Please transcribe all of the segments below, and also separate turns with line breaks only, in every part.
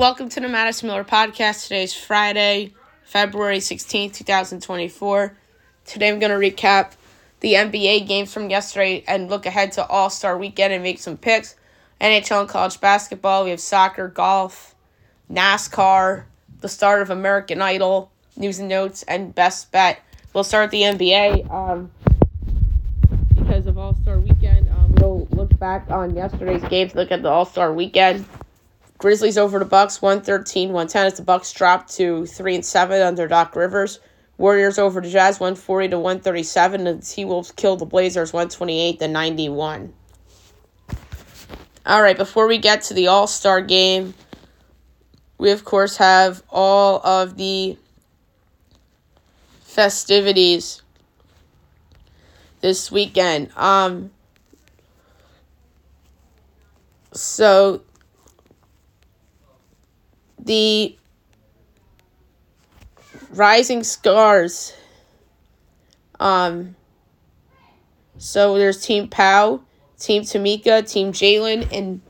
Welcome to the Madison Miller Podcast. Today is Friday, February 16th, 2024. Today I'm going to recap the NBA games from yesterday and look ahead to All Star weekend and make some picks. NHL and college basketball, we have soccer, golf, NASCAR, the start of American Idol, news and notes, and best bet. We'll start the NBA um, because of All Star weekend. Um, we'll look back on yesterday's games, look at the All Star weekend. Grizzlies over the Bucks, 113, 110 as the Bucks dropped to 3 and 7 under Doc Rivers. Warriors over the Jazz, 140 to 137. The T Wolves killed the Blazers, 128 to 91. All right, before we get to the All Star game, we of course have all of the festivities this weekend. Um, so the Rising Stars. Um, so there's Team Pau, Team Tamika, Team Jalen, and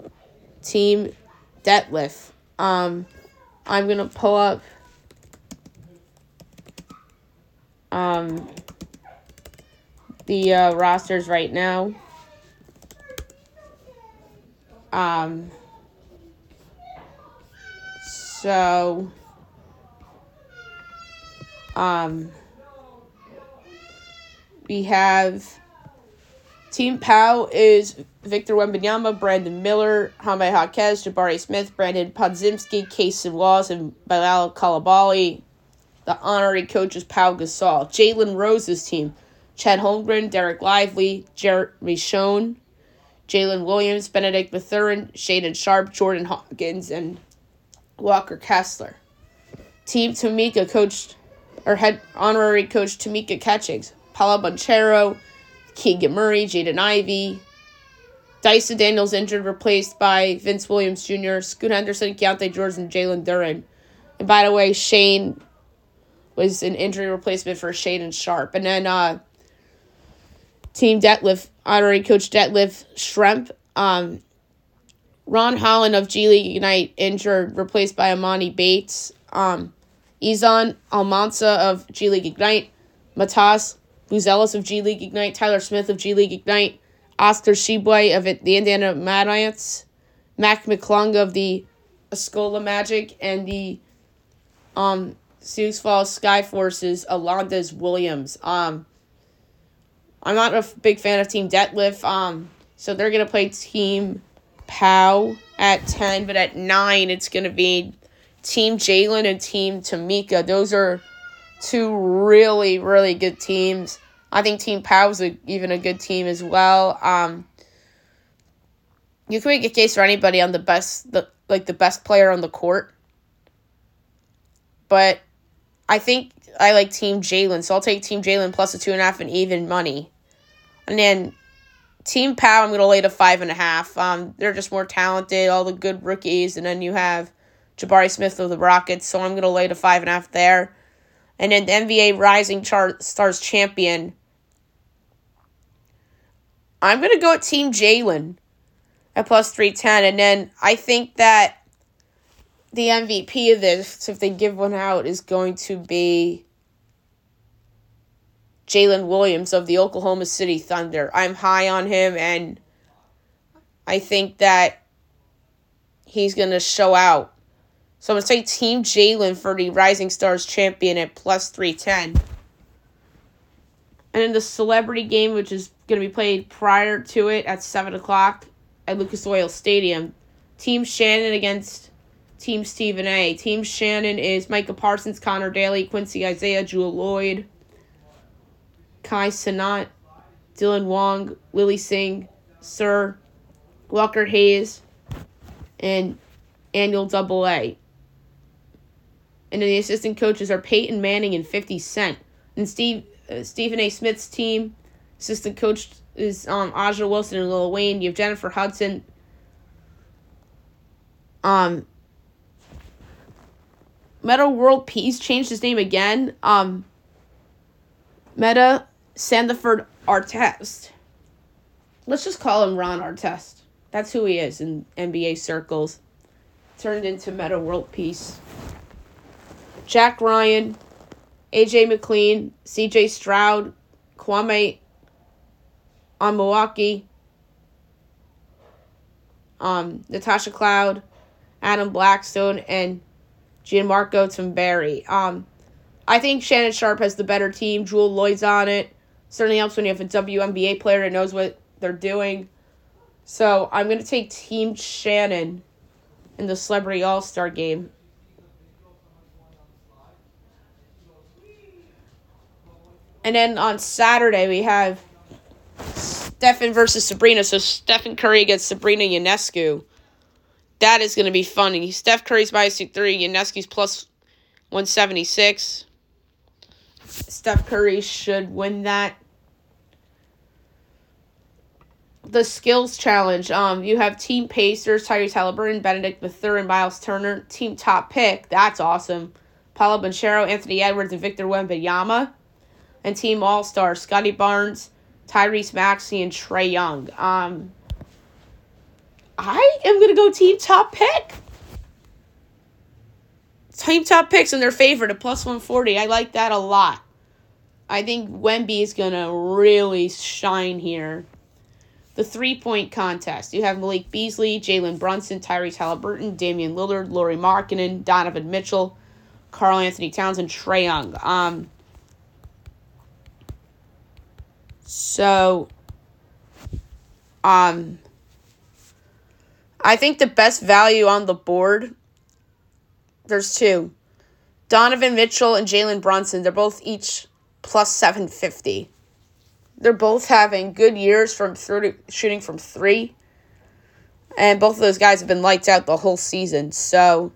Team Detlef. Um, I'm gonna pull up um the uh, rosters right now. Um. So, um, we have Team Pau is Victor Wembanyama, Brandon Miller, Jaime Jaquez, Jabari Smith, Brandon Podziemski, Cason Wallace, and Bilal Coulibaly. The honorary coach is Pau Gasol. Jalen Rose's team, Chet Holmgren, Dereck Lively, Jeremy Sochan, Jalen Williams, Benedict Mathurin, Shaedon Sharpe, Jordan Hawkins, and Walker Kessler. Team Tamika coached, or head honorary coach Tamika Catchings, Paolo Banchero, Keegan Murray, Jaden Ivey, Dyson Daniels injured, replaced by Vince Williams Jr., Scoot Henderson, Keyonte George, and Jalen Duren. And by the way, Shane was an injury replacement for Shaedon Sharpe. And then uh, Team Detlef, honorary coach Detlef Schrempf, um, Ron Holland of G League Ignite injured, replaced by Amani Bates. Um, Izan Almansa of G League Ignite. Matas Buzelis of G League Ignite. Tyler Smith of G League Ignite. Oscar Tshiebwe of the Indiana Mad Ants. Mac McClung of the Osceola Magic. And the um, Sioux Falls Sky Forces, Alondes Williams. Um, I'm not a big fan of Team Detlef. Um, so they're going to play Team Pau at 10, but at 9, it's going to be Team Jalen and Team Tamika. Those are two really, really good teams. I think Team Pau is a, even a good team as well. Um, you can make a case for anybody on the best, the like the best player on the court, but I think I like Team Jalen, so I'll take Team Jalen plus a two and a half and even money, and then Team Pau, I'm going to lay to five and a half. Um, they're just more talented, all the good rookies, and then you have Jabari Smith of the Rockets, so I'm going to lay to five and a half there. And then the NBA Rising Char- Stars champion, I'm going to go at Team Jalen at plus 310. And then I think that the MVP of this, if they give one out, is going to be Jalen Williams of the Oklahoma City Thunder. I'm high on him, and I think that he's going to show out. So I'm going to say Team Jalen for the Rising Stars champion at plus 310. And in the celebrity game, which is going to be played prior to it at 7 o'clock at Lucas Oil Stadium, Team Shannon against Team Stephen A. Team Shannon is Micah Parsons, Conor Daly, Quincy Isaiah, Jewell Loyd. Kai Cenat, Dylan Wang, Lilly Singh, Sir, Walker Hayes, and Anuel Double A. And then the assistant coaches are Peyton Manning and 50 Cent. And Steve uh, Stephen A. Smith's team, assistant coach is um, A'ja Wilson and Lil Wayne. You have Jennifer Hudson. Um, Metta World Peace changed his name again. Um, Metta Sandiford Artest. Let's just call him Ron Artest. That's who he is in NBA circles. turned into Metta World Peace. Jack Ryan, AJ McLean, CJ Stroud, Kwame Onwuachi, um, Natasha Cloud, Adam Blackstone, and Gianmarco Tamberi. Um, I think Shannon Sharpe has the better team. Jewell Loyd's on it. Certainly helps when you have a WNBA player that knows what they're doing. So I'm going to take Team Shannon in the Celebrity All Star game. And then on Saturday, we have Stephen versus Sabrina. So Stephen Curry against Sabrina Ionescu. That is going to be funny. Steph Curry's minus 2 3, Ionescu's plus 176. Steph Curry should win that. The skills challenge. Um, you have Team Pacers, Tyrese Haliburton, Benedict Mathurin, Miles Turner. Team top pick. That's awesome. Paolo Banchero, Anthony Edwards, and Victor Wembanyama. And Team All Star, Scottie Barnes, Tyrese Maxey, and Trae Young. Um, I am gonna go team top pick. Team top picks and their favorite at plus 140. I like that a lot. I think Wemby is gonna really shine here. The three point contest. You have Malik Beasley, Jalen Brunson, Tyrese Haliburton, Damian Lillard, Lauri Markkanen, Donovan Mitchell, Karl-Anthony Towns, and Trae Young. Um, so, um, I think the best value on the board, there's two. Donovan Mitchell and Jalen Brunson, they're both each plus 750. They're both having good years from 30, shooting from three. And both of those guys have been lights out the whole season. So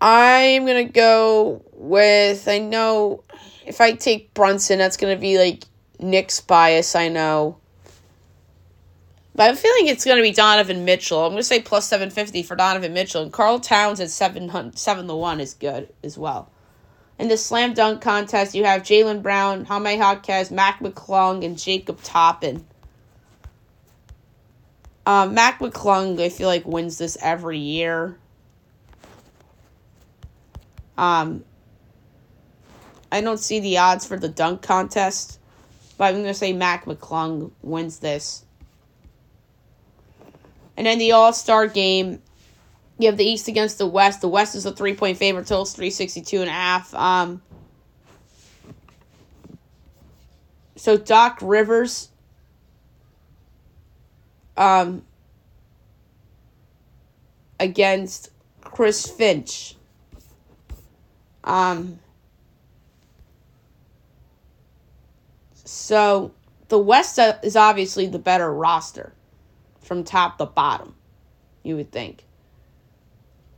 I'm going to go with, I know if I take Brunson, that's going to be like Knicks bias, I know. But I'm feeling it's going to be Donovan Mitchell. I'm going to say plus 750 for Donovan Mitchell. And Karl Towns at 7, 7 to 1 is good as well. In the slam dunk contest, you have Jaylen Brown, Jaime Jaquez, Mac McClung, and Jacob Toppin. Um, Mac McClung, I feel like, wins this every year. Um, I don't see the odds for the dunk contest, but I'm going to say Mac McClung wins this. And then the All Star game, you have the East against the West. The West is a three point favorite, totals 362 and a half. Um, so Doc Rivers um, against Chris Finch. Um, so the West is obviously the better roster from top to bottom, you would think.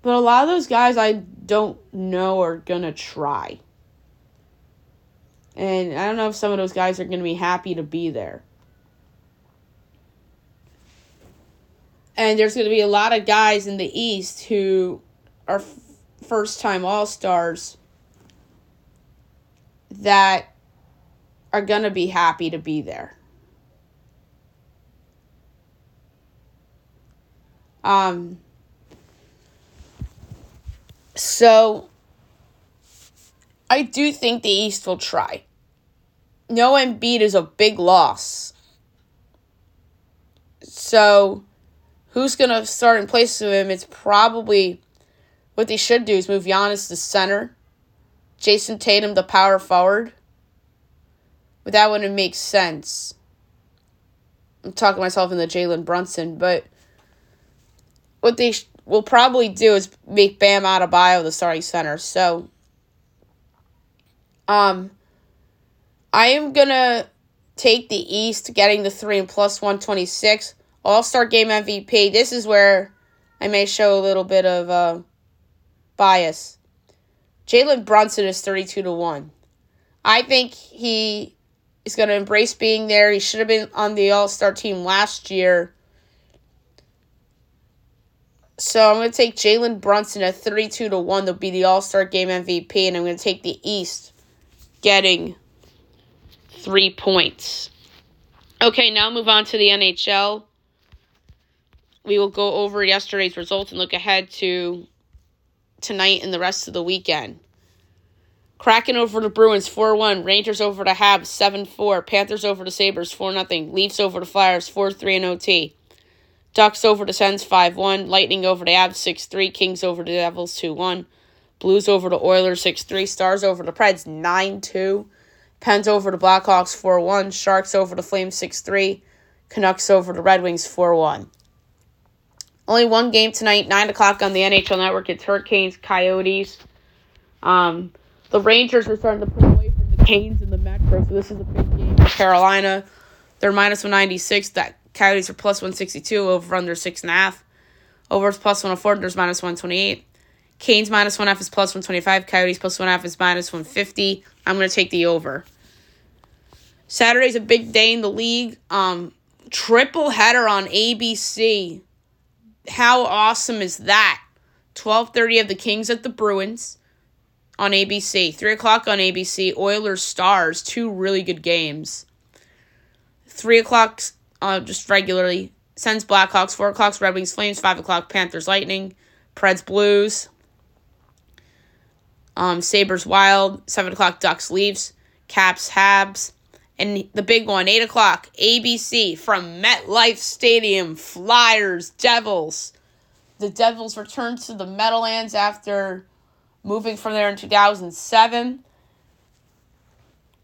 But a lot of those guys I don't know are going to try. And I don't know if some of those guys are going to be happy to be there. And there's going to be a lot of guys in the East who are f- first time All Stars that are going to be happy to be there. Um, so I do think the East will try. No Embiid is a big loss. So who's gonna start in place of him? It's probably what they should do is move Giannis to center, Jayson Tatum the power forward. But that wouldn't make sense. I'm talking myself in the Jalen Brunson, but what they sh- will probably do is make Bam Adebayo the starting center. So, um, I am gonna take the East, getting the three and plus one twenty six All Star Game MVP. This is where I may show a little bit of uh, bias. Jalen Brunson is thirty two to one. I think he is going to embrace being there. He should have been on the All Star team last year so I'm going to take Jalen Brunson at 32 to 1 to be the All Star Game MVP, and I'm going to take the East getting three points. Okay, now move on to the NHL. we will go over yesterday's results and look ahead to tonight and the rest of the weekend. Kraken over the Bruins 4 1. Rangers over the Habs 7 4. Panthers over the Sabres 4 0. Leafs over the Flyers 4 3 in OT. Ducks over the Sens 5 1. Lightning over the Abs 6 3. Kings over the Devils 2 1. Blues over the Oilers 6 3. Stars over the Preds 9 2. Pens over the Blackhawks 4 1. Sharks over the Flames 6 3. Canucks over the Red Wings 4 1. Only one game tonight, 9 o'clock on the NHL Network. It's Hurricanes, Coyotes. Um, the Rangers are starting to pull away from the Canes and the Metro, so this is a big game for Carolina. They're minus 196. That Coyotes are plus 162. Over under 6.5. Over is plus 104. There's minus 128. Canes minus 1 half is plus 125. Coyotes plus 1 half is minus 150. I'm going to take the over. Saturday's a big day in the league. Um, triple header on ABC. How awesome is that? 12:30 of the Kings at the Bruins on ABC. 3 o'clock on ABC. Oilers Stars. Two really good games. 3 o'clock uh, just regularly. Sens Blackhawks. 4 o'clock Red Wings Flames. 5 o'clock Panthers Lightning. Preds Blues. Um, Sabres Wild. 7 o'clock Ducks Leafs. Caps Habs. And the big one, 8 o'clock, ABC from MetLife Stadium, Flyers, Devils. The Devils returned to the Meadowlands after moving from there in 2007.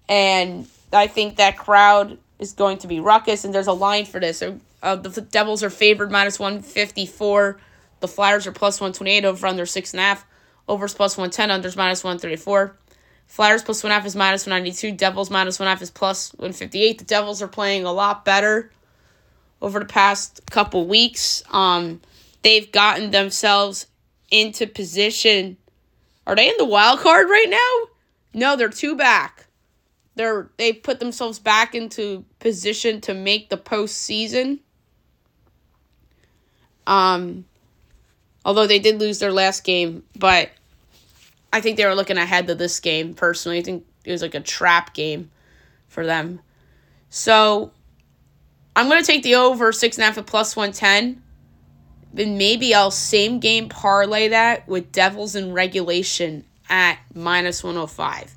And I think that crowd is going to be ruckus, and there's a line for this. Uh, the Devils are favored minus 154. The Flyers are plus 128 over under 6.5. Overs plus 110, unders minus 134. Flyers plus one half is minus 192. Devils minus one half is plus 158. The Devils are playing a lot better over the past couple weeks. Um, they've gotten themselves into position. Are they in the wild card right now? No, they're two back. They're they put themselves back into position to make the postseason. Um, although they did lose their last game, but I think they were looking ahead to this game personally. I think it was like a trap game for them. So I'm gonna take the over six and a half at plus one ten. Then maybe I'll same game parlay that with Devils in regulation at minus one oh five.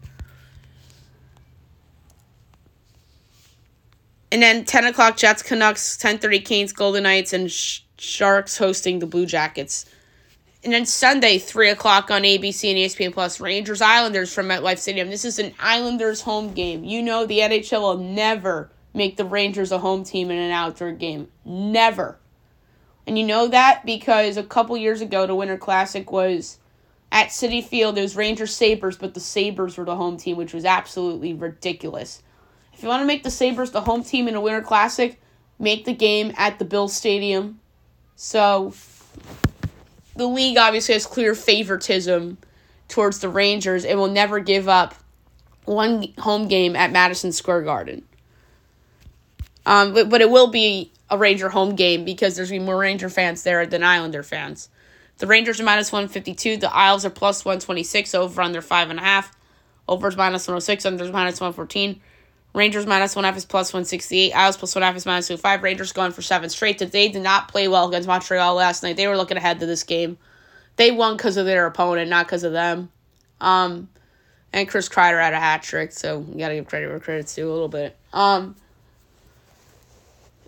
And then 10 o'clock Jets, Canucks, 10.30 Canes, Golden Knights, and Sh- Sharks hosting the Blue Jackets. And then Sunday, 3 o'clock on ABC and ESPN Plus, Rangers Islanders from MetLife Stadium. This is an Islanders home game. You know the NHL will never make the Rangers a home team in an outdoor game. Never. And you know that because a couple years ago, the Winter Classic was at Citi Field. It was Rangers Sabres, but the Sabres were the home team, which was absolutely ridiculous. If you want to make the Sabres the home team in a Winter Classic, make the game at the Bill Stadium. So the league obviously has clear favoritism towards the Rangers and will never give up one home game at Madison Square Garden. Um, but, but it will be a Ranger home game because there's going to be more Ranger fans there than Islander fans. The Rangers are minus 152. The Isles are plus 126 over under 5.5. Overs minus 106. Unders minus 114. Rangers minus 1 half is plus 168. Isles plus 1 half is minus 25. Rangers going for 7 straight. They did not play well against Montreal last night. They were looking ahead to this game. They won because of their opponent, not because of them. Um, and Chris Kreider had a hat trick, so you gotta give credit where credit's due a little bit. Um,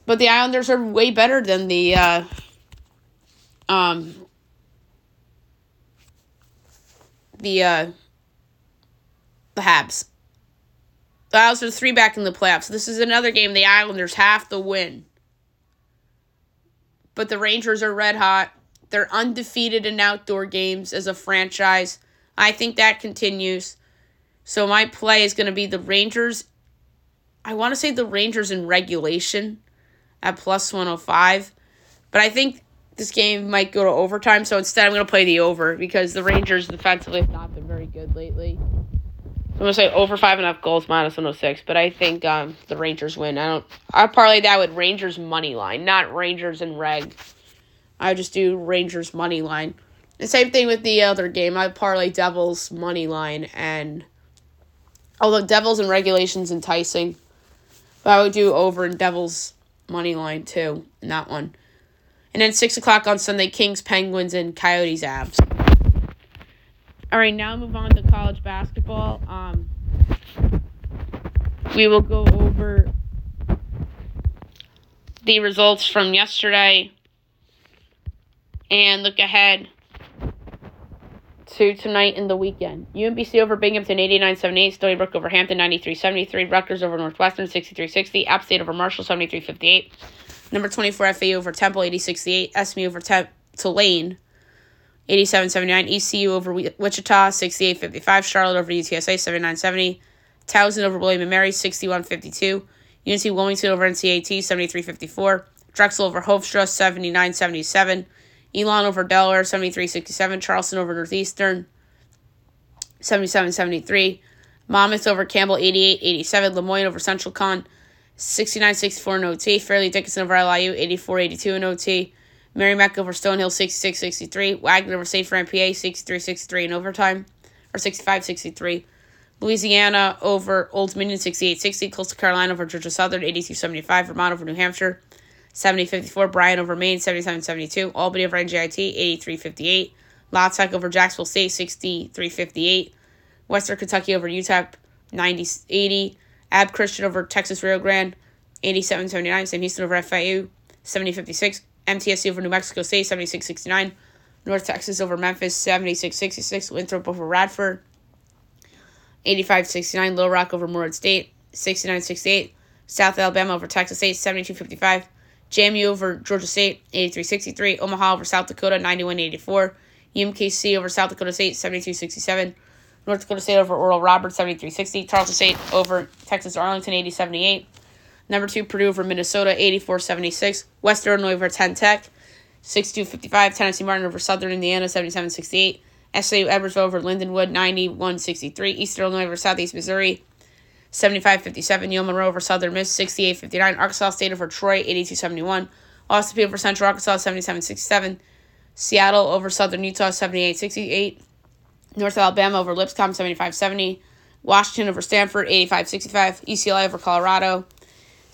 but the Islanders are way better than the uh, um, the uh, the Habs. The Islanders are three back in the playoffs. This is another game the Islanders have to win. But the Rangers are red hot. They're undefeated in outdoor games as a franchise. I think that continues. So my play is going to be the Rangers. I want to say the Rangers in regulation at plus 105. But I think this game might go to overtime. So instead, I'm going to play the over because the Rangers defensively have not been very good lately. I'm gonna say over five and a half goals minus 106, but I think um, the Rangers win. I don't. I parlay that with Rangers money line, not Rangers and reg. I just do Rangers money line. The same thing with the other game. I parlay Devils money line, and although Devils and regulations enticing, but I would do over in Devils money line too in that one. And then 6 o'clock on Sunday, Kings, Penguins, and Coyotes, Avs. All right, now move on to college basketball. Um, we will go over the results from yesterday and look ahead to tonight and the weekend. UMBC over Binghamton 89 78, Stony Brook over Hampton 93 73, Rutgers over Northwestern 63 60, App State over Marshall 73 58, number 24 FAU over Temple 80 68, SMU over Te- Tulane 87 79, ECU over Wichita 68 55, Charlotte over UTSA 79 70, Towson over William & Mary 61 52, UNC Wilmington over NCAT 73 54, Drexel over Hofstra 79 77, Elon over Delaware, 73-67. Charleston over Northeastern, 77-73. Monmouth over Campbell, 88-87. Lemoyne over Central Con, 69-64 in OT. Fairleigh Dickinson over LIU, 84-82 in OT. Merrimack over Stonehill, 66-63. Wagner over St. Fran, PA, 63-63 in overtime, or 65-63. Louisiana over Old Dominion, 68-60. Coastal Carolina over Georgia Southern, 82-75. Vermont over New Hampshire, 70 54. Bryant over Maine, 77 72. Albany over NJIT, 83 58. La Tech over Jacksonville State, 63 58. Western Kentucky over UTEP, 90 80. Ab Christian over Texas Rio Grande, 87 79. Sam Houston over FIU, 70 56. MTSU over New Mexico State, 76 69. North Texas over Memphis, 76 66. Winthrop over Radford, 85 69. Little Rock over Morehead State, 69 68. South Alabama over Texas State, 72 55. JMU over Georgia State, 83-63. Omaha over South Dakota, 91-84. UMKC over South Dakota State, 72-67. North Dakota State over Oral Roberts, 73-60. Tarleton State over Texas Arlington, 80-78. Number two, Purdue over Minnesota, 84-76. Western Illinois over Penn Tech, 62-55. Tennessee Martin over Southern Indiana, 77-68. SIU Edwardsville over Lindenwood, 91-63. Eastern Illinois over Southeast Missouri, 75 57. UL Monroe over Southern Miss, 68 59. Arkansas State over Troy, 82 71. Austin Peay over Central Arkansas, 77 67. Seattle over Southern Utah, 78 68. North Alabama over Lipscomb, 75 70. Washington over Stanford, 85 65. UCLA over Colorado,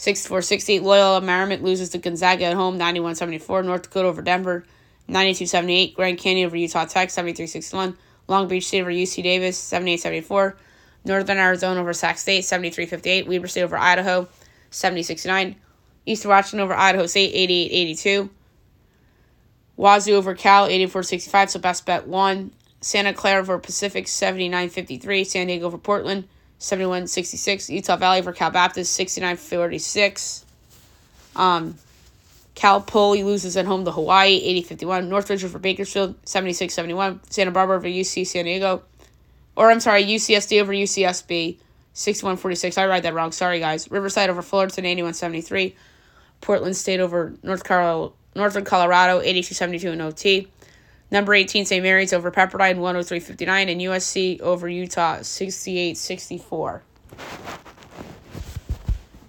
64 60. Loyola Marymount loses to Gonzaga at home, 91 74. North Dakota over Denver, 92 78. Grand Canyon over Utah Tech, 73 61. Long Beach State over UC Davis, 78 74. Northern Arizona over Sac State, 73 58. Weber State over Idaho, 70 69. Eastern Washington over Idaho State, 88 82. Wazoo over Cal, 84 65. So best bet one. Santa Clara over Pacific, 79 53. San Diego over Portland, 71 66. Utah Valley for Cal Baptist, 69 46. Um, Cal Poly loses at home to Hawaii, 80 51. Northridge for Bakersfield, 76 71. Santa Barbara over UC San Diego, or I'm sorry, UCSD over UCSB, 6146. I read that wrong. Sorry, guys. Riverside over Fullerton, 8173. Portland State over North Carolina, Northern Colorado, 8272 in OT. Number 18, St. Mary's over Pepperdine, 103.59. And USC over Utah, 68.64.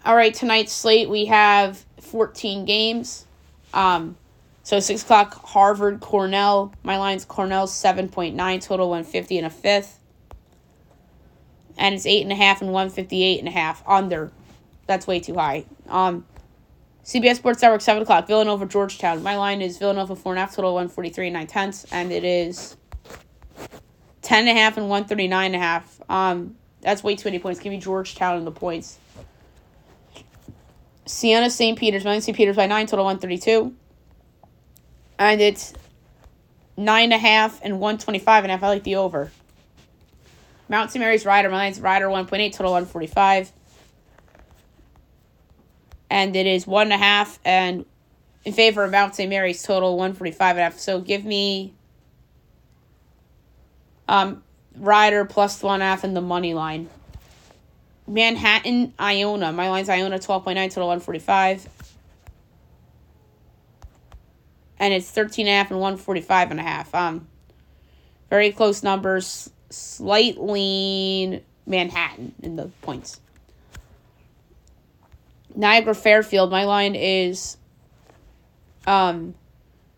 All right, tonight's slate, we have 14 games. Um, so 6 o'clock, Harvard, Cornell. My line's Cornell, 7.9, total 150 and a fifth and it's eight and a half and one fifty eight and a half under. That's way too high. Um, CBS Sports Network seven o'clock. Villanova Georgetown. My line is Villanova four and a half total one forty three and nine tenths, and it is ten and a half and one thirty nine and a half. Um, that's way too many points. Give me Georgetown and the points. Siena St. Peter's. My St. Peter's by nine total one thirty two, and it's nine and a half and a half. I like the over. Mount St. Mary's Rider. My line's Rider 1.8, total 145. And it is one and a half and in favor of Mount St. Mary's total 145 and a half. So give me um Rider plus one half in the money line. Manhattan, Iona. My line's Iona 12.9, total 145. And it's 13 and a half and 145 and a half. Um, very close numbers slight lean Manhattan in the points. Niagara Fairfield, my line is um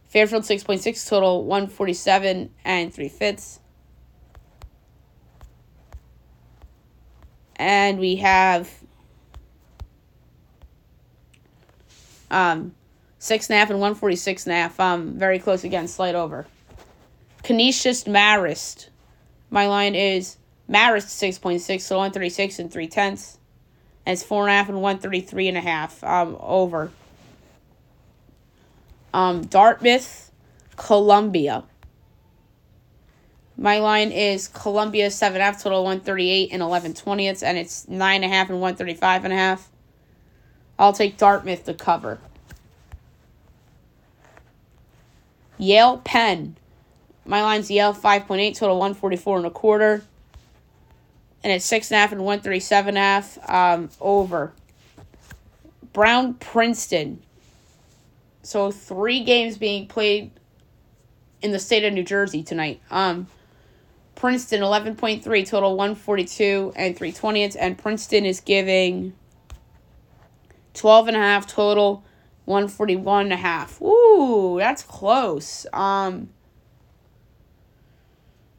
Fairfield 6.6 total 147 and 3 fifths. And we have um Six and a half and 146 and a half. Um, very close again, slight over. Canisius Marist. My line is Marist 6.6, so 136 and 3 tenths. And it's four and a half and 133 and a half. Um, over. Um, Dartmouth, Columbia. My line is Columbia 7 half total 138 and 11 twentieths, and it's 9.5 and 135 and a half. I'll take Dartmouth to cover. Yale Penn. My line's Yale 5.8, total 144 and a quarter. And it's 6.5 and 137 a half um, over. Brown Princeton. So three games being played in the state of New Jersey tonight. Um, Princeton 11.3, total 142 and 320. And Princeton is giving 12 and a half total 141 and a half. Ooh, that's close. Um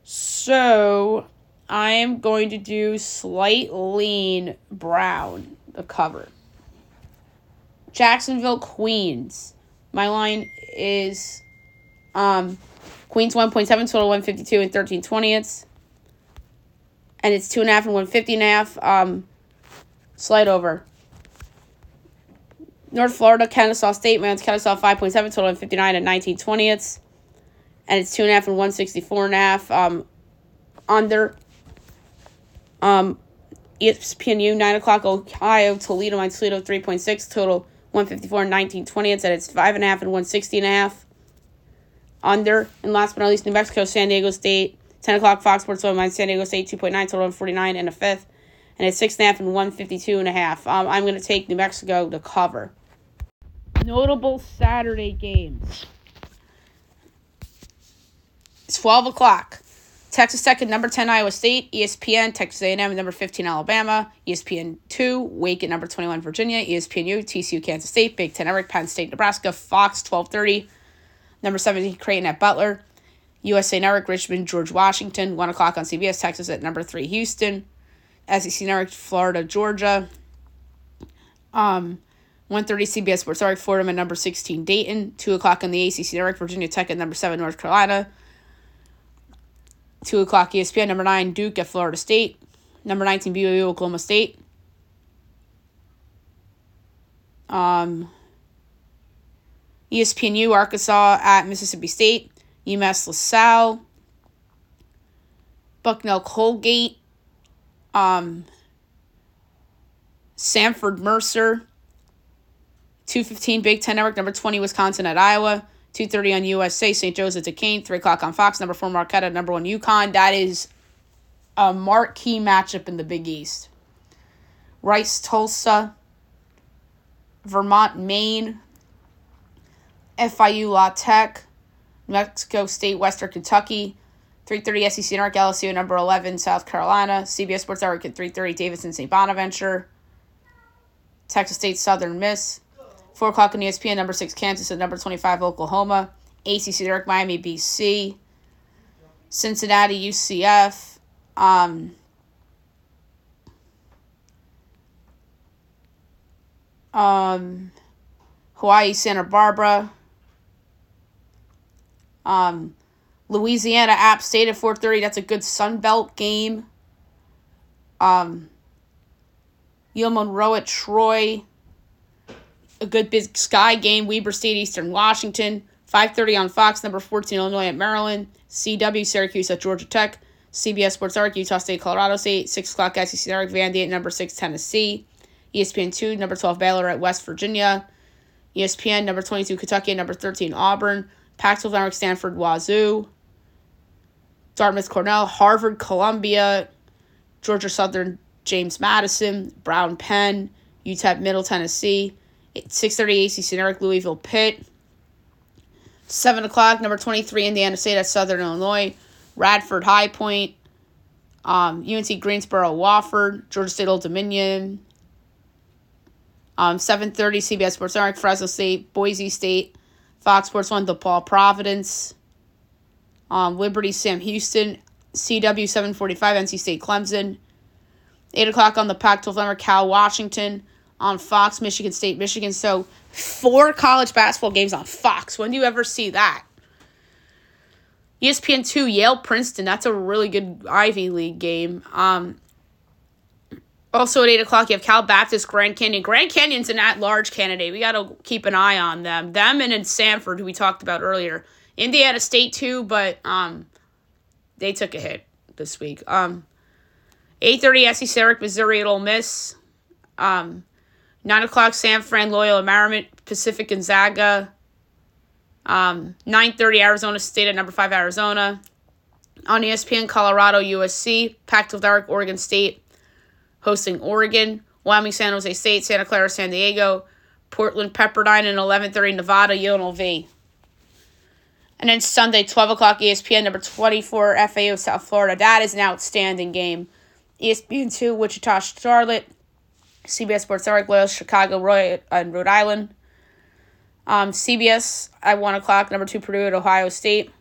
so I am going to do slight lean brown the cover. Jacksonville Queens. My line is um Queens 1.7 total 152 and 13 twentieths. And it's two and a half and 150 and a half. Um slide over. North Florida, Kennesaw State, man's Kennesaw 5.7, total of 59 and 19 twentieths. And it's 2.5 and 164 and a half. Um, under. Um, ESPNU, 9 o'clock, Ohio, Toledo, my Toledo 3.6, total 154 and 19 twentieths. And it's 5.5 and 160 and a half. Under. And last but not least, New Mexico, San Diego State, 10 o'clock, Fox Sports 1, my San Diego State 2.9, total 149 and a fifth. And it's 6.5 and 152 and a half. Um, I'm going to take New Mexico to cover notable Saturday games. It's 12 o'clock. Texas Tech at number 10 Iowa State, ESPN, Texas A&M at number 15 Alabama, ESPN 2, Wake at number 21 Virginia, ESPNU, TCU Kansas State, Big 10 Eric, Penn State Nebraska, Fox 1230, number 17 Creighton at Butler, USA Network, Richmond, George Washington, 1 o'clock on CBS, Texas at number 3 Houston, SEC Network, Florida, Georgia, um, 1.30 CBS Sports Network, Fordham at number 16, Dayton. 2 o'clock on the ACC Network, Virginia Tech at number 7, North Carolina. 2 o'clock ESPN, number 9, Duke at Florida State. Number 19, BYU, Oklahoma State. Um, ESPNU, Arkansas at Mississippi State. UMass LaSalle. Bucknell Colgate. Um, Samford Mercer. 215 Big Ten Network, number 20 Wisconsin at Iowa, 230 on USA, St. Joe's at Duquesne, 3 o'clock on Fox, number 4 Marquette number 1 UConn. That is a marquee matchup in the Big East. Rice, Tulsa, Vermont, Maine, FIU, La Tech, Mexico State, Western Kentucky, 3.30 SEC Network, LSU number 11, South Carolina, CBS Sports Network at 3.30, Davidson, St. Bonaventure, Texas State, Southern Miss, 4 o'clock on ESPN, number 6 Kansas, at number 25 Oklahoma. ACC Direct Miami, BC. Cincinnati, UCF. Um, um, Hawaii, Santa Barbara. Um, Louisiana, App State at 4.30. That's a good Sun Belt game. Um, UL Monroe at Troy a good Big Sky game, Weber State, Eastern Washington. 5.30 on Fox, number 14, Illinois at Maryland. CW, Syracuse at Georgia Tech. CBS Sports Arc, Utah State, Colorado State. 6 o'clock, SEC Network, Vandy at number 6, Tennessee. ESPN 2, number 12, Baylor at West Virginia. ESPN, number 22, Kentucky, number 13, Auburn. Pac-12 Network, Stanford, Wazoo. Dartmouth, Cornell, Harvard, Columbia, Georgia Southern, James Madison, Brown, Penn, UTEP, Middle Tennessee, 6.30 ACC Network, Louisville Pitt. 7 o'clock, number 23, Indiana State at Southern Illinois. Radford High Point. Um, UNC Greensboro, Wofford. Georgia State Old Dominion. Um, 7.30 CBS Sports Network, Fresno State, Boise State. Fox Sports 1, DePaul Providence. Um, Liberty Sam Houston. CW 745, NC State Clemson. 8 o'clock on the Pac 12 Cal Washington. On Fox, Michigan State, Michigan. So four college basketball games on Fox. When do you ever see that? ESPN two, Yale Princeton. That's a really good Ivy League game. Um, also at eight o'clock, you have Cal Baptist Grand Canyon. Grand Canyon's an at-large candidate. We got to keep an eye on them. Them and in Samford, who we talked about earlier. Indiana State too, but um, they took a hit this week. Um, eight thirty, SC Eric, Missouri at Ole Miss. Um, nine o'clock, San Fran, Loyola Marymount, Pacific Gonzaga. Um, 9.30 Arizona State at number 5 Arizona. On ESPN, Colorado, USC. Pac-12 Dark, Oregon State hosting Oregon. Wyoming, San Jose State, Santa Clara, San Diego. Portland, Pepperdine, and 11.30 Nevada, UNLV. And then Sunday, 12 o'clock ESPN, number 24 FAU South Florida. That is an outstanding game. ESPN 2, Wichita, Charlotte. CBS Sports Network, Loyola, Chicago, Roy, and Rhode Island. Um, CBS at 1 o'clock, number 2 Purdue at Ohio State.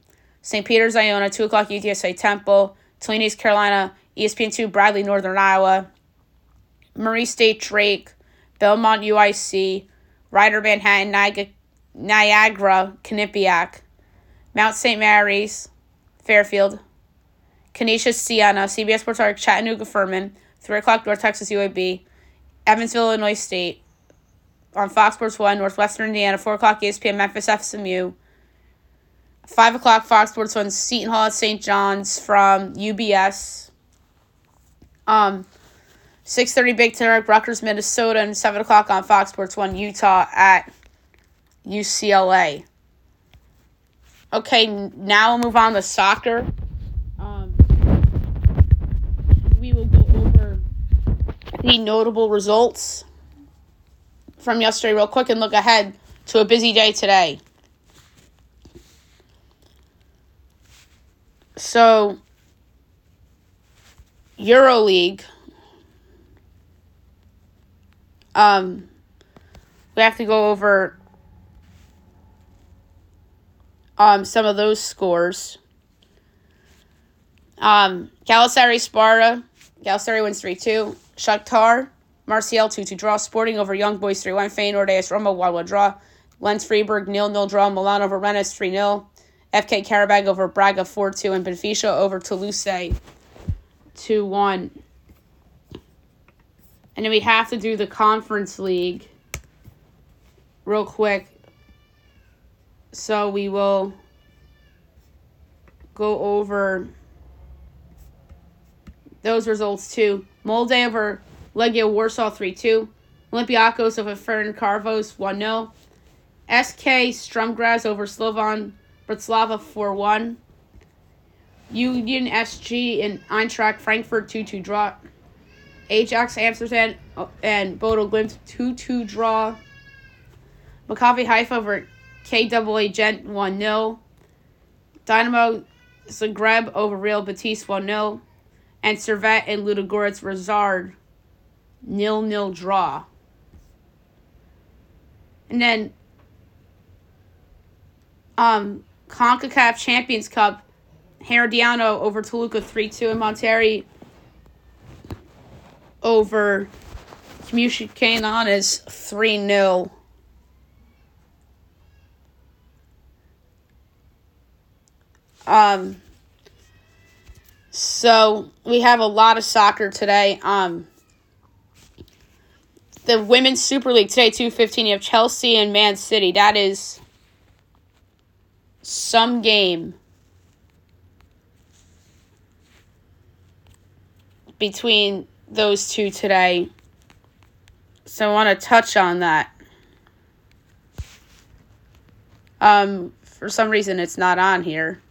St. Peter's, Iona, 2 o'clock UTSA Temple. Toledo, East Carolina, ESPN 2 Bradley, Northern Iowa. Murray State Drake, Belmont UIC, Rider Manhattan, Niagara, Niagara Quinnipiac, Mount St. Mary's, Fairfield, Canisius Siena, CBS Sports Arc, Chattanooga Furman, 3 o'clock North Texas UAB, Evansville, Illinois State, on Fox Sports 1, Northwestern Indiana, 4 o'clock ESPN, Memphis FSMU. 5 o'clock Fox Sports 1, Seton Hall at St. John's from UBS. Um, 6.30 Big Ten, Rutgers, Minnesota, and 7 o'clock on Fox Sports 1, Utah at UCLA. Okay, now we'll move on to soccer. Um, we will go over the notable results from yesterday real quick and look ahead to a busy day today. So, EuroLeague. Um, we have to go over um some of those scores. Um, Galatasaray Sparta. Galatasaray wins 3 2. Shakhtar Marseille 2 2 draw. Sporting over Young Boys 3 1. Feyenoord AS Roma 1 1 draw. Lens Freiburg 0 0 draw. Milan over Rennes 3 0. FK Karabag over Braga 4 2. And Benfica over Toulouse 2 1. And then we have to do the Conference League real quick. So we will go over those results too. Molde over Legia Warsaw 3 2. Olympiacos over Ferencvaros 1 0. SK Sturm over Slovan Bratislava 4 1. Union SG and Eintracht Frankfurt 2 2 draw. Ajax Amsterdam oh, and Bodo Glimt 2 2 draw. Maccabi Haifa over KAA Gent 1 0. Dynamo Zagreb over Real Betis 1 0. And Servette and Ludogorets Razgrad nil nil draw. And then um CONCACAF Champions Cup, Herediano over Toluca 3-2 and Monterrey over Comunicaciones is 3-0. Um so we have a lot of soccer today. Um the women's Super League today, two fifteen. You have Chelsea and Man City. That is some game between those two today. So I want to touch on that. Um, for some reason, it's not on here.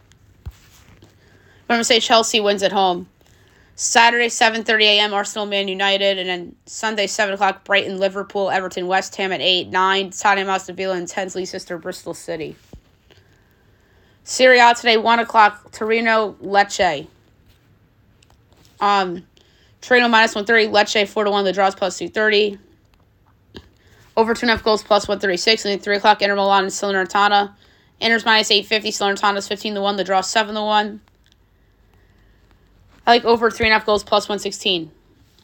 I'm gonna say Chelsea wins at home. Saturday, 7.30 a.m., Arsenal, Man United. And then Sunday, 7 o'clock, Brighton, Liverpool, Everton, West Ham at 8, 9, Tottenham, Aston Villa, and 10, Leicester, Bristol City. Serie A today, 1 o'clock, Torino, Lecce. Um, Torino minus 130, Lecce 4 to 1, the draws plus 230. Over 2.5 goals plus 136. And then 3 o'clock, Inter Milan and Salernitana. Inter's minus 850, Salernitana's 15 to 1, the draw 7 to 1. I like over three and a half goals plus 116.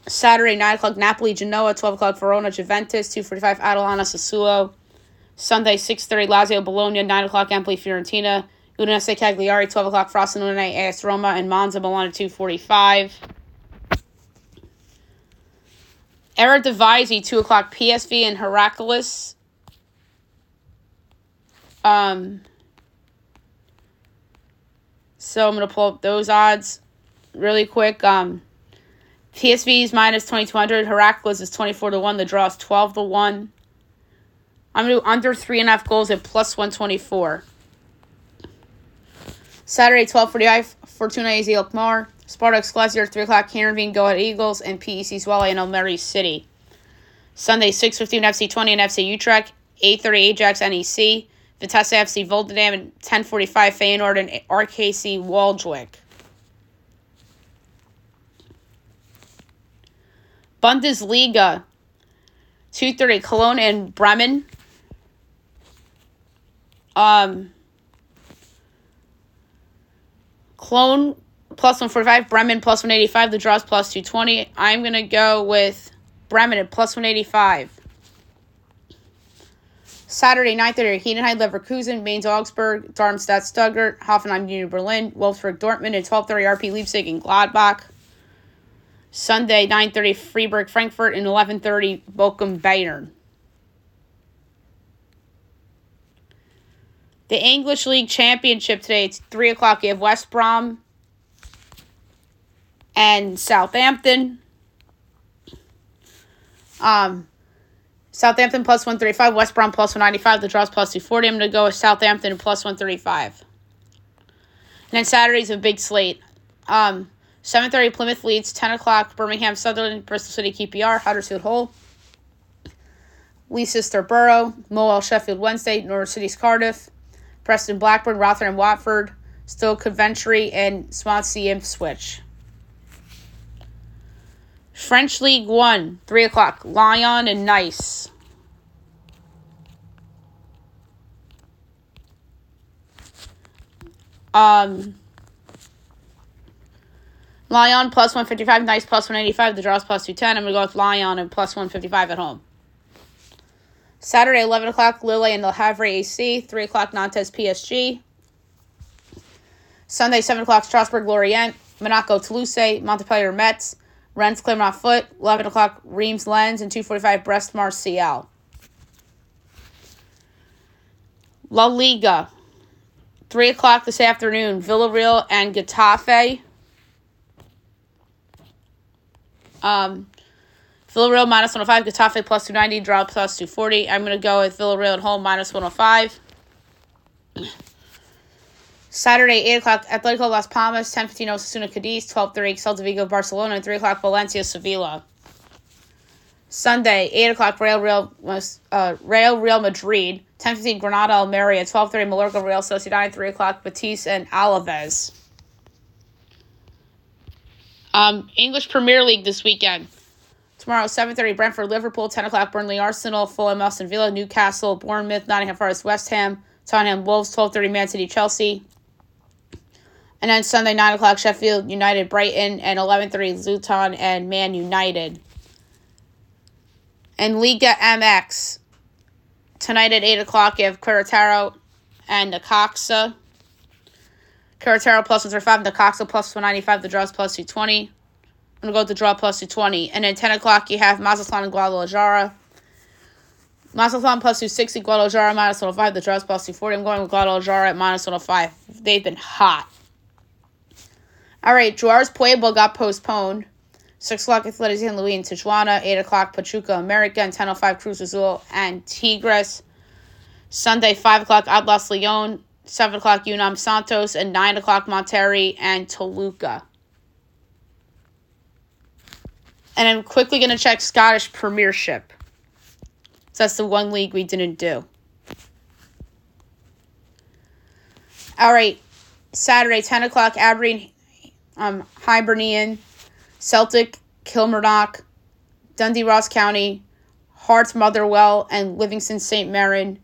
Saturday, 9 o'clock, Napoli, Genoa, 12 o'clock, Verona, Juventus, 2.45, Atalanta, Sassuolo. Sunday, 6.30, Lazio, Bologna, 9 o'clock, Empoli, Fiorentina. Udinese, Cagliari, 12 o'clock, Frosinone, AS Roma, and Monza, Milan at 2.45. Eredivisie, 2 o'clock, PSV and Heracles. Um, so I'm going to pull up those odds really quick. Um, PSV is minus 2200. Heracles is 24 to 1. The draw is 12 to 1. I'm going to do under 3.5 goals at plus 124. Saturday, 12.45, Fortuna AZ Alkmaar. Sparta Excelsior, 3 o'clock, Heerenveen, Go Ahead Eagles, and PEC Zwolle and Almere City. Sunday, 6.15, FC Twente and FC Utrecht. 8.30, Ajax NEC. Vitesse FC Volendam, and 10.45, Feyenoord and RKC Waalwijk. Bundesliga. 2.30, Cologne and Bremen. Um, Cologne plus 145, Bremen plus 185, the draws plus 220. I'm going to go with Bremen at plus 185. Saturday, 9.30, Heidenheim, Leverkusen, Mainz, Augsburg, Darmstadt, Stuttgart, Hoffenheim, Union Berlin, Wolfsburg, Dortmund, and 12.30, RB Leipzig and Gladbach. Sunday, 9.30, Freiburg, Frankfurt, and 11.30, Bochum, Bayern. The English League Championship today, it's 3 o'clock. You have West Brom and Southampton. Um, Southampton plus 135, West Brom plus 195, the draws plus 240. I'm going to go with Southampton plus 135. And then Saturday's a big slate. Um, 7.30 Plymouth Leeds, 10 o'clock Birmingham Sunderland, Bristol City QPR, Huddersfield Hull. Leicester Borough, Millwall Sheffield Wednesday, Norwich City's Cardiff, Preston Blackburn, Rotherham Watford, Stoke Coventry, and Swansea Ipswich. French League One, 3 o'clock, Lyon and Nice. Um, Lyon plus 155, Nice plus 185, the draws plus 210. I'm going to go with Lyon and plus 155 at home. Saturday, 11 o'clock, Lille and Le Havre AC. 3 o'clock, Nantes PSG. Sunday, 7 o'clock, Strasbourg Lorient. Monaco Toulouse. Montpellier Metz. Rennes Clermont Foot. 11 o'clock, Reims Lens. And 2.45, Brest Marseille. La Liga. 3 o'clock this afternoon, Villarreal and Getafe. Um, Villarreal minus 105, Getafe plus 290, draw plus 240. I'm going to go with Villarreal at home minus 105. Saturday, 8 o'clock, Atletico Las Palmas, 10.15 Osasuna Cadiz, 12.30 Celta Vigo Barcelona, and 3 o'clock Valencia Sevilla. Sunday, 8 o'clock Real Real, uh, Real Real Madrid, 10.15 Granada Almeria, 12.30 Mallorca Real Sociedad, 3 o'clock Betis and Alaves. Um, English Premier League this weekend. Tomorrow, 7.30, Brentford, Liverpool, 10 o'clock, Burnley, Arsenal, Fulham, Aston Villa, Newcastle, Bournemouth, Nottingham Forest, West Ham, Tottenham, Wolves, 12.30, Man City, Chelsea. And then Sunday, 9 o'clock, Sheffield United, Brighton, and 11.30, Luton and Man United. And Liga MX, tonight at 8 o'clock, you have Querétaro and Necaxa. Querétaro plus 135, Necaxa plus 195, the draws plus 220. I'm going to go with the draw plus 220. And then 10 o'clock, you have Mazatlan and Guadalajara. Mazatlan plus 260, Guadalajara minus 105. The draws plus 240. I'm going with Guadalajara at minus 105. They've been hot. All right, Juarez Puebla got postponed. 6 o'clock, Athletic San Luis and Tijuana. 8 o'clock, Pachuca America. And 10.05, Cruz Azul and Tigres. Sunday, 5 o'clock, Atlas Leon. 7 o'clock, UNAM Santos. And 9 o'clock, Monterrey and Toluca. And I'm quickly going to check Scottish Premiership. So that's the one league we didn't do. All right, Saturday, 10 o'clock, Aberdeen, um, Hibernian, Celtic, Kilmarnock, Dundee Ross County, Hearts, Motherwell, and Livingston St. Mirren.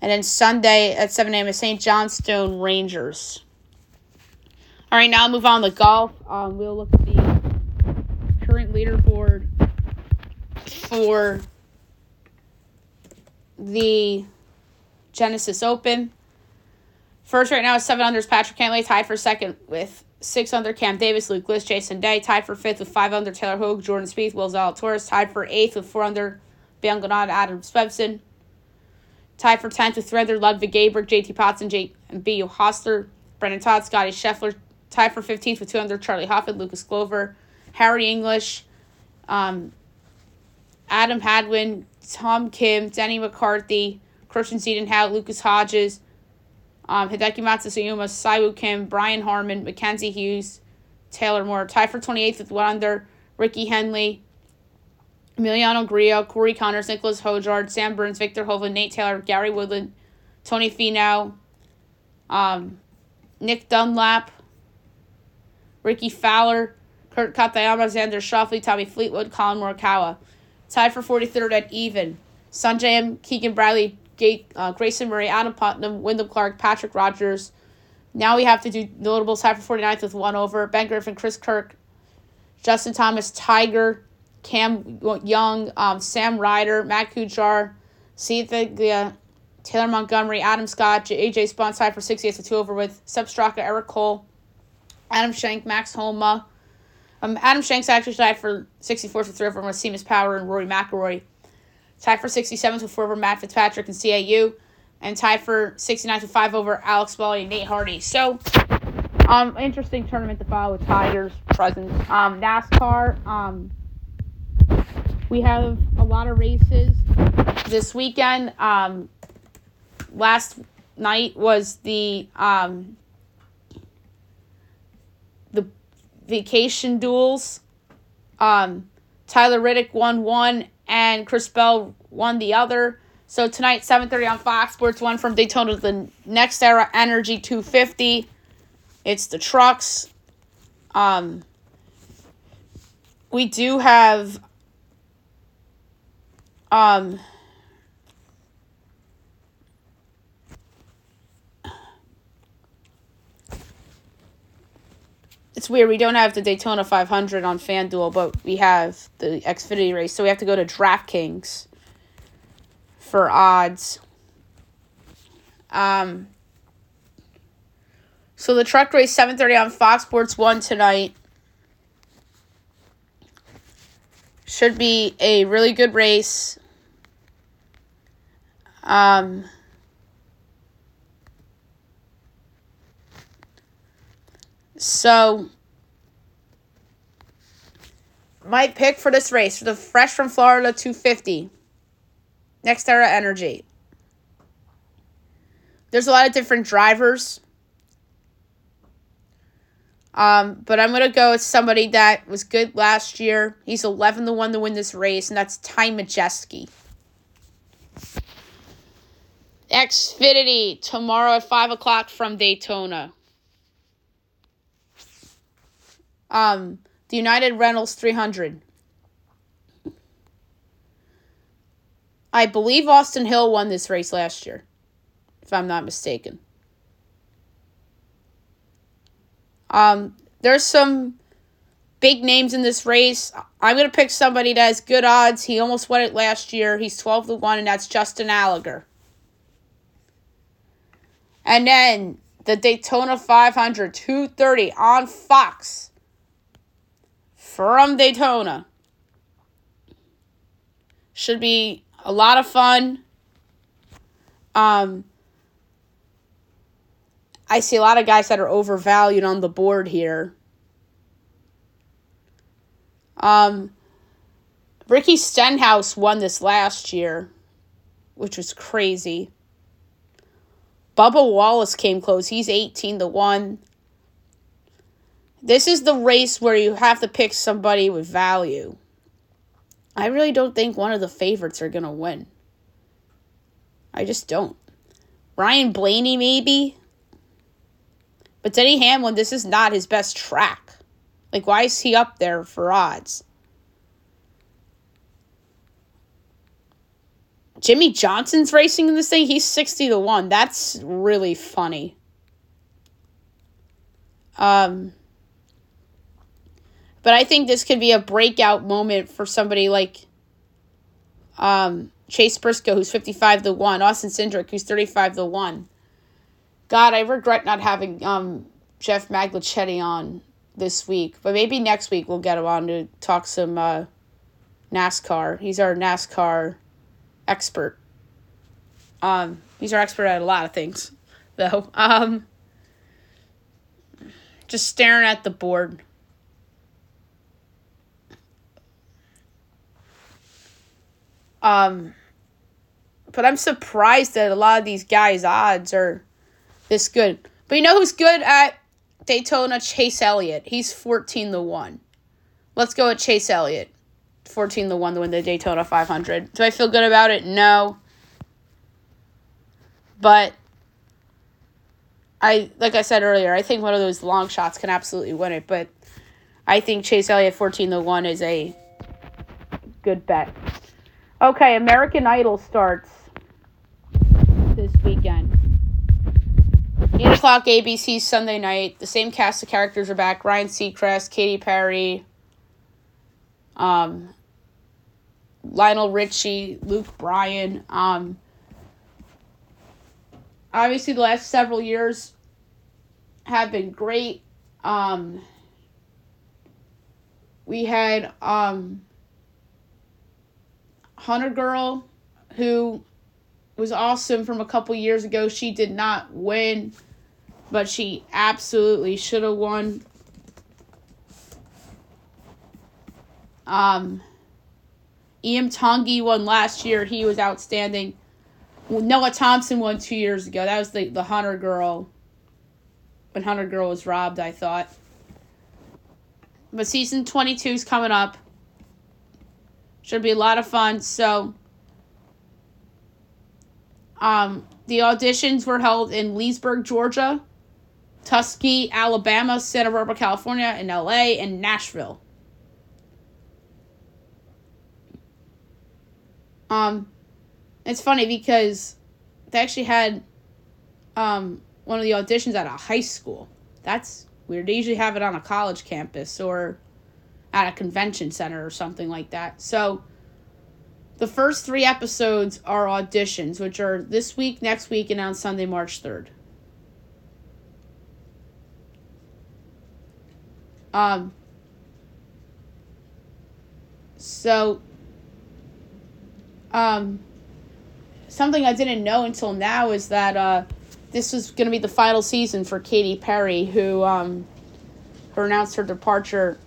And then Sunday at 7 a.m. is St. Johnstone Rangers. All right, now I'll move on to golf. Um, we'll look at the current leaderboard for the Genesis Open. First right now is seven under is Patrick Cantlay, tied for second with six under Cam Davis, Luke List, Jason Day, tied for fifth with five under Taylor Hogue, Jordan Spieth, Will Zalatoris, tied for eighth with four under Gannad, Adam Svensson, tied for tenth with three under Ludvig Gabriel, JT Poston, J- and Beau Hossler, Brendan Todd, Scotty Scheffler, tied for 15th with two under Charlie Hoffman, Lucas Glover, Harry English, um, Adam Hadwin, Tom Kim, Denny McCarthy, Christiaan Bezuidenhout, Lucas Hodges, um, Hideki Matsuyama, Siwoo Kim, Brian Harman, Mackenzie Hughes, Taylor Moore. Tied for 28th with one under Ricky Henley, Emiliano Grillo, Corey Conners, Nicolai Hojgaard, Sam Burns, Viktor Hovland, Nate Taylor, Gary Woodland, Tony Finau, um, Nick Dunlap, Rickie Fowler, Kurt Kitayama, Xander Schauffele, Tommy Fleetwood, Collin Morikawa. Tied for 43rd at even. Sungjae Im, Keegan Bradley, Gate, uh, Grayson Murray, Adam Putnam, Wyndham Clark, Patrick Rodgers. Now we have to do notables tied for 49th with one over. Ben Griffin, Chris Kirk, Justin Thomas, Tiger, Cam Young, um, Sam Ryder, Matt Kuchar, Cynthia, Taylor Montgomery, Adam Scott, AJ tied for 68th to two over with. Sepp Straka, Eric Cole, Adam Schenk, Max Homa. Um, Adam Schenk's actually tied for 64th to three over with Seamus Power and Rory McIlroy. Tied for 67th with four over Matt Fitzpatrick and CAU. And tied for 69th with five over Alex Bally and Nate Hardy. So, um, interesting tournament to follow with Tigers presence. Um, NASCAR, um, we have a lot of races this weekend. Um, last night was the um, the vacation duels. Um, Tyler Reddick won one, and Chris Bell won the other. So tonight, seven thirty on Fox Sports One from Daytona to the NextEra Energy two fifty. It's the trucks. Um, we do have um it's weird. We don't have the Daytona 500 on FanDuel, but we have the Xfinity race. So we have to go to DraftKings for odds. Um, so the truck race 7:30 on Fox Sports 1 tonight. Should be a really good race. Um, So, my pick for this race for the Fresh from Florida 250, NextEra Energy. There's a lot of different drivers. Um, but I'm gonna go with somebody that was good last year. He's 11 to one to win this race, and that's Ty Majeski. Xfinity tomorrow at five o'clock from Daytona. Um, the United Rentals 300. I believe Austin Hill won this race last year, if I'm not mistaken. Um, there's some big names in this race. I'm going to pick somebody that has good odds. He almost won it last year. He's 12 to 1, and that's Justin Allgaier. And then the Daytona 500, 230 on Fox from Daytona. Should be a lot of fun. Um, I see a lot of guys that are overvalued on the board here. Um, Ricky Stenhouse won this last year, which was crazy. Bubba Wallace came close. He's 18 to 1. This is the race where you have to pick somebody with value. I really don't think one of the favorites are going to win. I just don't. Ryan Blaney, maybe. But Denny Hamlin, this is not his best track. Like, why is he up there for odds? Jimmy Johnson's racing in this thing. He's 60 to 1. That's really funny. Um, but I think this could be a breakout moment for somebody like Um, Chase Briscoe, who's 55 to 1. Austin Cindric, who's 35 to 1. God, I regret not having um, Jeff Maglichetti on this week, but maybe next week we'll get him on to talk some uh, NASCAR. He's our NASCAR expert. Um, he's our expert at a lot of things, though. Um, just staring at the board. Um, but I'm surprised that a lot of these guys' odds are this good. But you know who's good at Daytona? Chase Elliott. He's 14 to 1. Let's go with Chase Elliott. 14 to 1 to win the Daytona 500. Do I feel good about it? No. But I like I said earlier, I think one of those long shots can absolutely win it, but I think Chase Elliott 14 to 1 is a good bet. Okay, American Idol starts this weekend. 8 o'clock ABC Sunday night. The same cast of characters are back. Ryan Seacrest, Katy Perry, um, Lionel Richie, Luke Bryan. Um, obviously, the last several years have been great. Um, we had um, Hunter Girl, who was awesome from a couple years ago. She did not win, but she absolutely should have won. Um, Iam Tongi won last year. He was outstanding. Noah Thompson won two years ago. That was the, the Hunter Girl. When Hunter Girl was robbed, I thought. But season 22 is coming up. Should be a lot of fun. So, um, the auditions were held in Leesburg, Georgia, Tuskegee, Alabama, Santa Barbara, California, and LA, and Nashville. Um, it's funny because they actually had um, one of the auditions at a high school. That's weird. They usually have it on a college campus or at a convention center or something like that. So the first three episodes are auditions, which are this week, next week, and on Sunday, March 3rd. Um, so, um, something I didn't know until now is that uh, this was going to be the final season for Katy Perry, who um, who announced her departure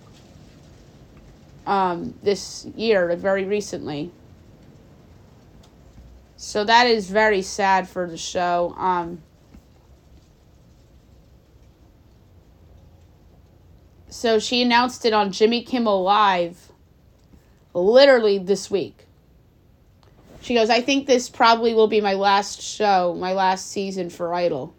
um, this year, very recently. So that is very sad for the show. Um, so she announced it on Jimmy Kimmel Live literally this week. She goes, I think this probably will be my last show, my last season for Idol.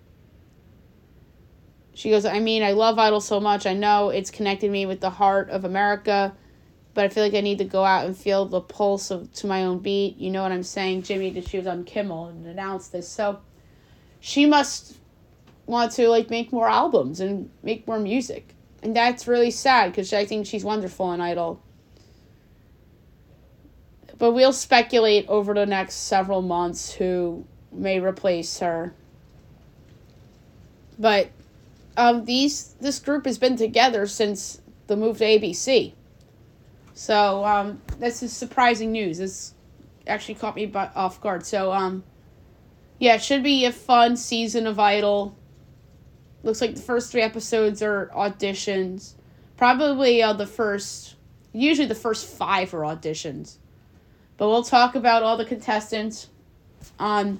She goes, I mean, I love Idol so much. I know it's connected me with the heart of America but I feel like I need to go out and feel the pulse of to my own beat. You know what I'm saying? Jimmy, she was on Kimmel and announced this, so she must want to like make more albums and make more music, and that's really sad because I think she's wonderful in Idol. But we'll speculate over the next several months who may replace her. But um, these this group has been together since the move to ABC. So um, this is surprising news. This actually caught me by, off guard. So um, yeah, it should be a fun season of Idol. Looks like the first three episodes are auditions. Probably uh, the first, usually the first five are auditions. But we'll talk about all the contestants on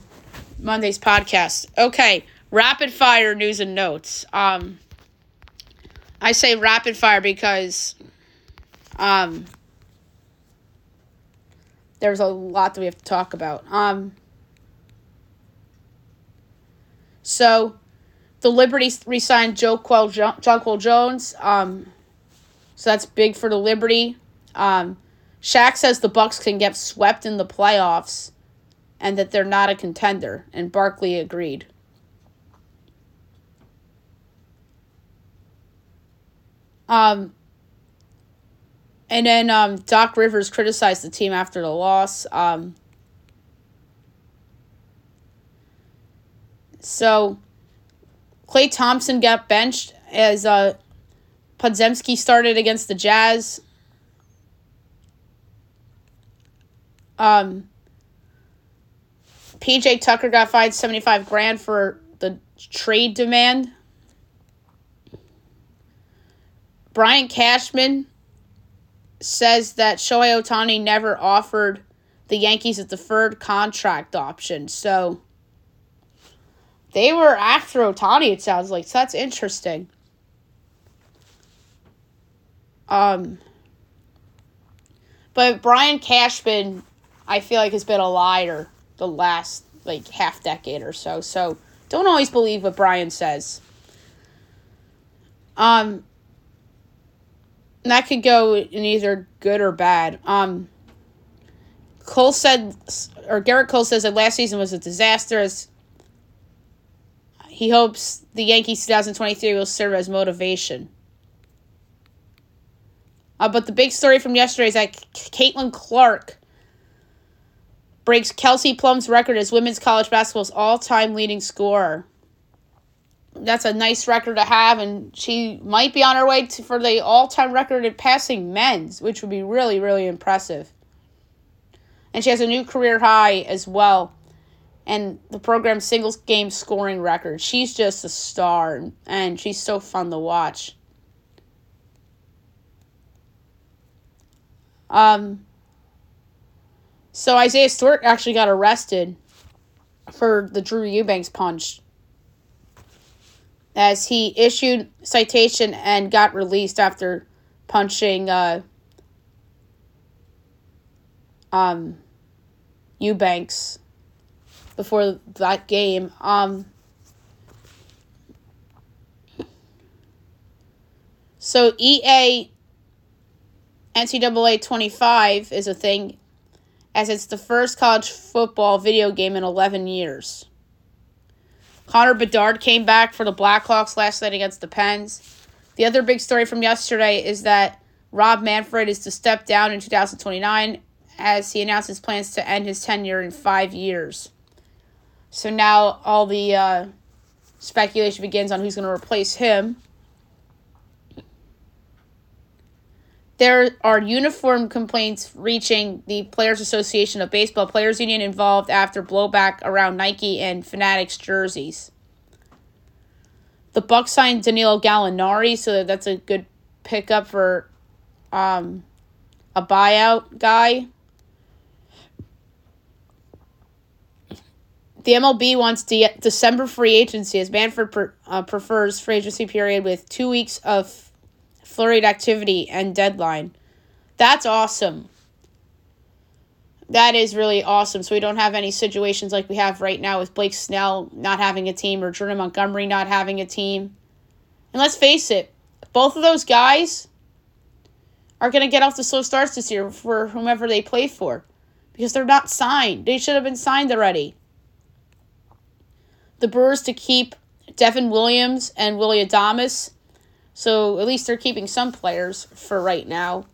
Monday's podcast. Okay, rapid fire news and notes. Um, I say rapid fire because um, there's a lot that we have to talk about. Um, so, the Liberty re-signed Jonquel, Jonquel Jones. Um, so that's big for the Liberty. Um, Shaq says the Bucks can get swept in the playoffs, and that they're not a contender. And Barkley agreed. Um, And then um, Doc Rivers criticized the team after the loss. Um, so Klay Thompson got benched as uh, Podziemski started against the Jazz. Um, PJ Tucker got fined 75 grand for the trade demand. Brian Cashman says that Shohei Ohtani never offered the Yankees a deferred contract option. So they were after Ohtani, it sounds like. So that's interesting. Um, but Brian Cashman, I feel like, has been a liar the last like half decade or so. So don't always believe what Brian says. Um, that could go in either good or bad. Um, Cole said, or Gerrit Cole says that last season was a disaster. As he hopes the Yankees 2023 will serve as motivation. Uh, but the big story from yesterday is that Caitlin Clark breaks Kelsey Plum's record as women's college basketball's all-time leading scorer. That's a nice record to have, and she might be on her way to, for the all-time record in passing men's, which would be really, really impressive. And she has a new career high as well, and the program's singles game scoring record. She's just a star, and she's so fun to watch. Um, so Isaiah Stewart actually got arrested for the Drew Eubanks punch as he issued citation and got released after punching uh, um, Eubanks before that game. Um, so EA NCAA 25 is a thing as it's the first college football video game in 11 years. Connor Bedard came back for the Blackhawks last night against the Pens. The other big story from yesterday is that Rob Manfred is to step down in 2029 as he announced his plans to end his tenure in five years. So now all the uh, speculation begins on who's going to replace him. There are uniform complaints reaching the Players Association of Baseball Players Union involved after blowback around Nike and Fanatics jerseys. The Bucks signed Danilo Gallinari, so that's a good pickup for um, a buyout guy. The MLB wants de- December free agency as Manfred per- uh, prefers free agency period with two weeks of flurried activity and deadline. That's awesome. That is really awesome. So we don't have any situations like we have right now with Blake Snell not having a team or Jordan Montgomery not having a team. And let's face it, both of those guys are going to get off the slow starts this year for whomever they play for because they're not signed. They should have been signed already. The Brewers to keep Devin Williams and Willie Adames so at least they're keeping some players for right now.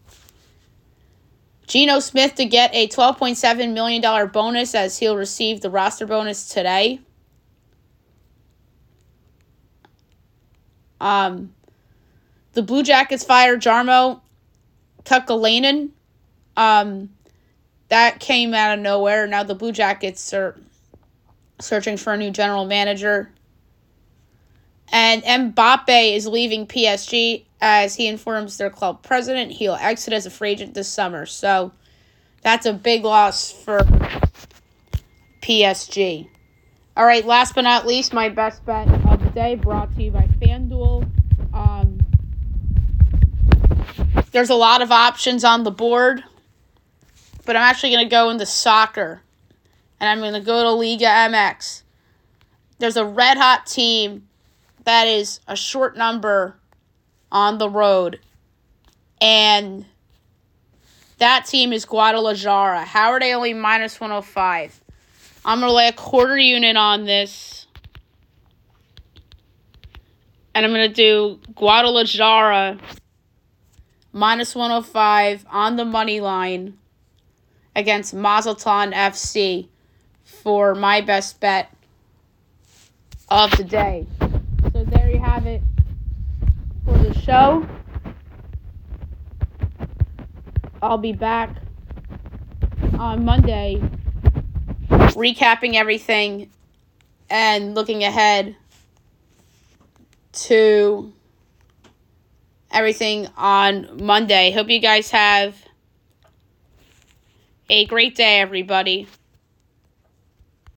Geno Smith to get a $12.7 million bonus as he'll receive the roster bonus today. Um, the Blue Jackets fired Jarmo Kekalainen. Um, that came out of nowhere. Now the Blue Jackets are searching for a new general manager. And Mbappe is leaving PSG as he informs their club president he'll exit as a free agent this summer. So that's a big loss for PSG. All right, last but not least, my best bet of the day brought to you by FanDuel. Um, there's a lot of options on the board, but I'm actually going to go into soccer. And I'm going to go to Liga MX. There's a red hot team that is a short number on the road. And that team is Guadalajara. How are they only minus 105? I'm going to lay a quarter unit on this. And I'm going to do Guadalajara minus 105 on the money line against Mazatlan FC for my best bet of the day. So there you have it show. I'll be back on Monday recapping everything and looking ahead to everything on Monday. Hope you guys have a great day, everybody.